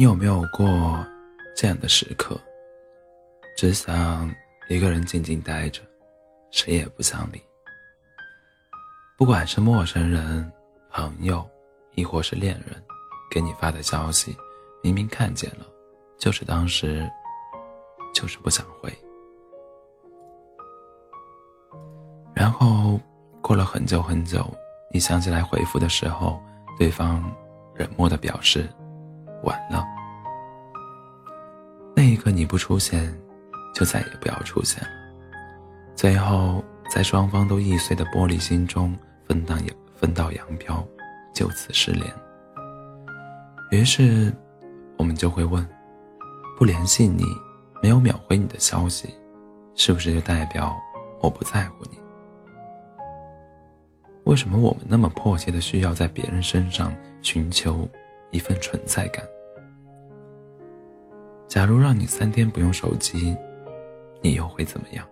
你有没有过这样的时刻？只想一个人静静待着，谁也不想理。不管是陌生人、朋友，亦或是恋人，给你发的消息，明明看见了，就是当时就是不想回。然后过了很久很久，你想起来回复的时候，对方冷漠的表示。晚了，那一刻你不出现，就再也不要出现了。最后，在双方都易碎的玻璃心中分道扬分道扬镳，就此失联。于是，我们就会问：不联系你，没有秒回你的消息，是不是就代表我不在乎你？为什么我们那么迫切的需要在别人身上寻求？一份存在感。假如让你三天不用手机，你又会怎么样？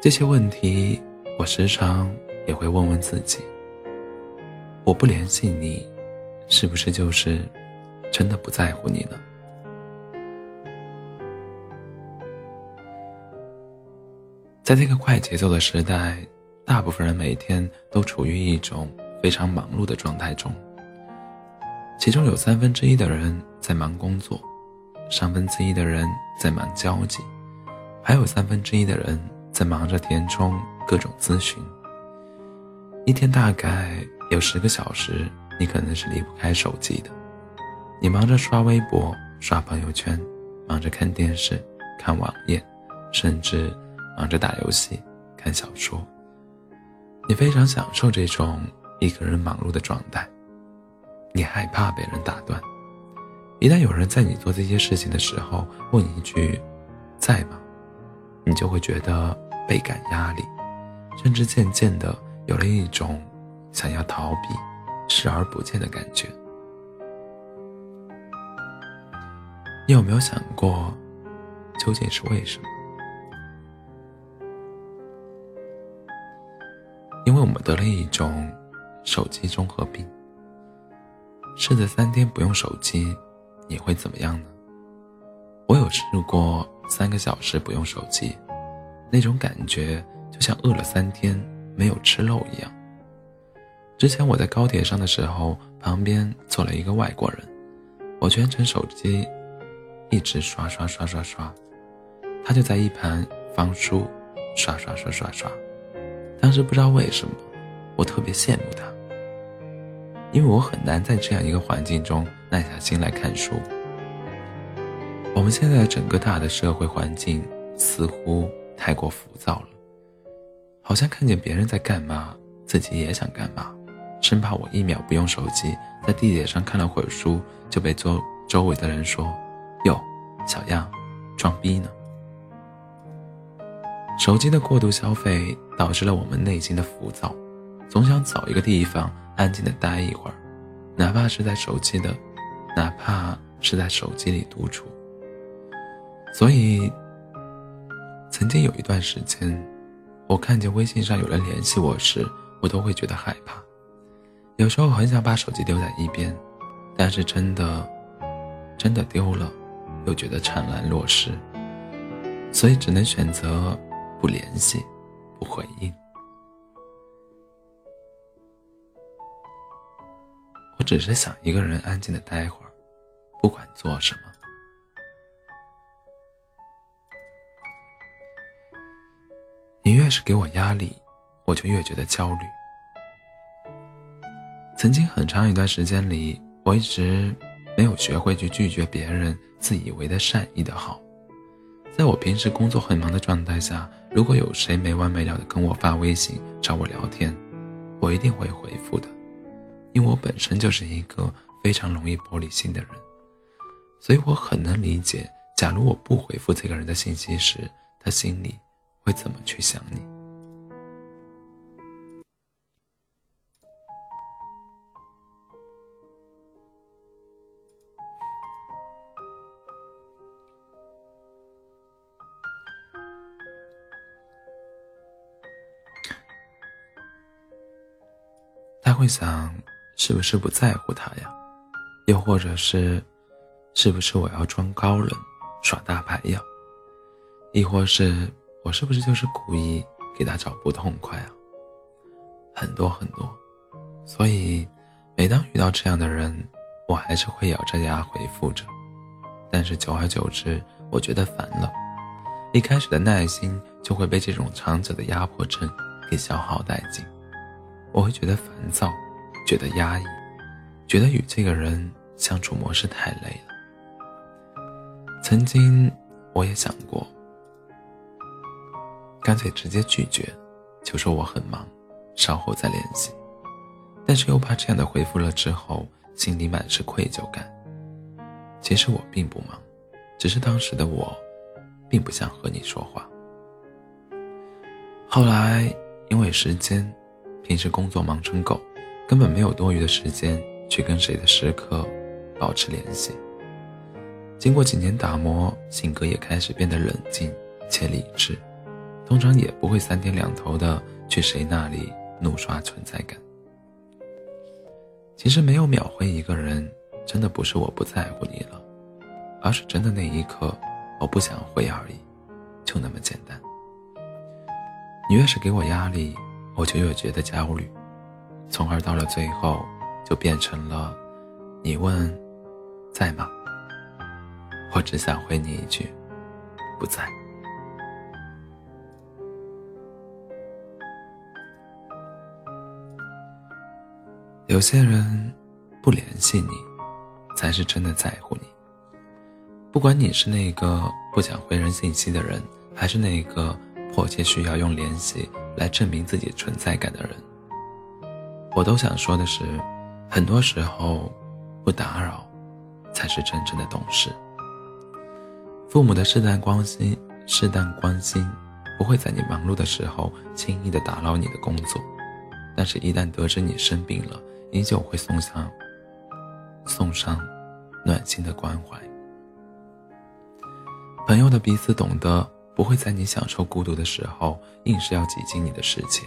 这些问题，我时常也会问问自己。我不联系你，是不是就是真的不在乎你呢？在这个快节奏的时代，大部分人每天都处于一种非常忙碌的状态中。其中有三分之一的人在忙工作，三分之一的人在忙交际，还有三分之一的人在忙着填充各种咨询。一天大概有十个小时，你可能是离不开手机的。你忙着刷微博、刷朋友圈，忙着看电视、看网页，甚至忙着打游戏、看小说。你非常享受这种一个人忙碌的状态。你害怕被人打断，一旦有人在你做这些事情的时候问一句“在吗”，你就会觉得倍感压力，甚至渐渐的有了一种想要逃避、视而不见的感觉。你有没有想过，究竟是为什么？因为我们得了一种手机综合病。试着三天不用手机，你会怎么样呢？我有试过三个小时不用手机，那种感觉就像饿了三天没有吃肉一样。之前我在高铁上的时候，旁边坐了一个外国人，我全程手机一直刷刷刷刷刷，他就在一旁翻书，刷刷刷刷刷。当时不知道为什么，我特别羡慕他。因为我很难在这样一个环境中耐下心来看书。我们现在整个大的社会环境似乎太过浮躁了，好像看见别人在干嘛，自己也想干嘛，生怕我一秒不用手机，在地铁上看了会儿书，就被周周围的人说：“哟，小样，装逼呢。”手机的过度消费导致了我们内心的浮躁，总想找一个地方。安静的待一会儿，哪怕是在手机的，哪怕是在手机里独处。所以，曾经有一段时间，我看见微信上有人联系我时，我都会觉得害怕。有时候很想把手机丢在一边，但是真的，真的丢了，又觉得怅然若失，所以只能选择不联系，不回应。我只是想一个人安静的待会儿，不管做什么。你越是给我压力，我就越觉得焦虑。曾经很长一段时间里，我一直没有学会去拒绝别人自以为的善意的好。在我平时工作很忙的状态下，如果有谁没完没了的跟我发微信找我聊天，我一定会回复的。因为我本身就是一个非常容易玻璃心的人，所以我很能理解，假如我不回复这个人的信息时，他心里会怎么去想你。他会想。是不是不在乎他呀？又或者是，是不是我要装高冷，耍大牌呀？亦或是我是不是就是故意给他找不痛快啊？很多很多，所以每当遇到这样的人，我还是会咬着牙回复着。但是久而久之，我觉得烦了，一开始的耐心就会被这种长久的压迫症给消耗殆尽。我会觉得烦躁，觉得压抑，觉得与这个人相处模式太累了。曾经我也想过，干脆直接拒绝，就说我很忙，稍后再联系。但是又怕这样的回复了之后，心里满是愧疚感。其实我并不忙，只是当时的我，并不想和你说话。后来因为时间，平时工作忙成狗，根本没有多余的时间去跟谁的时刻保持联系。经过几年打磨，性格也开始变得冷静且理智，通常也不会三天两头的去谁那里怒刷存在感。其实没有秒回一个人。真的不是我不在乎你了，而是真的那一刻我不想回而已，就那么简单。你越是给我压力，我就越觉得焦虑，从而到了最后，就变成了你问在吗？我只想回你一句不在。有些人不联系你。才是真的在乎你。不管你是那个不想回人信息的人，还是那个迫切需要用联系来证明自己存在感的人，我都想说的是，很多时候，不打扰，才是真正的懂事。父母的适当关心，适当关心，不会在你忙碌的时候轻易的打扰你的工作，但是，一旦得知你生病了，依旧会送上。送上暖心的关怀。朋友的彼此懂得，不会在你享受孤独的时候硬是要挤进你的世界。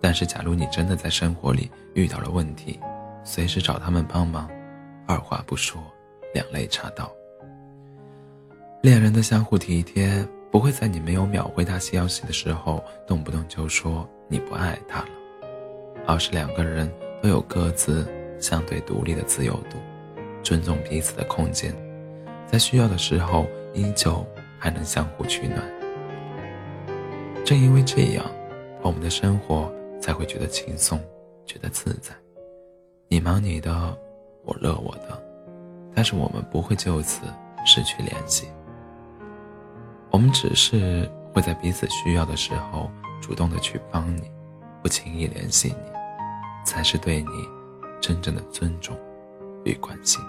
但是，假如你真的在生活里遇到了问题，随时找他们帮忙，二话不说，两肋插刀。恋人的相互体贴，不会在你没有秒回他消息的时候，动不动就说你不爱他了，而是两个人都有各自。相对独立的自由度，尊重彼此的空间，在需要的时候依旧还能相互取暖。正因为这样，我们的生活才会觉得轻松，觉得自在。你忙你的，我乐我的，但是我们不会就此失去联系。我们只是会在彼此需要的时候主动的去帮你，不轻易联系你，才是对你。真正的尊重与关心。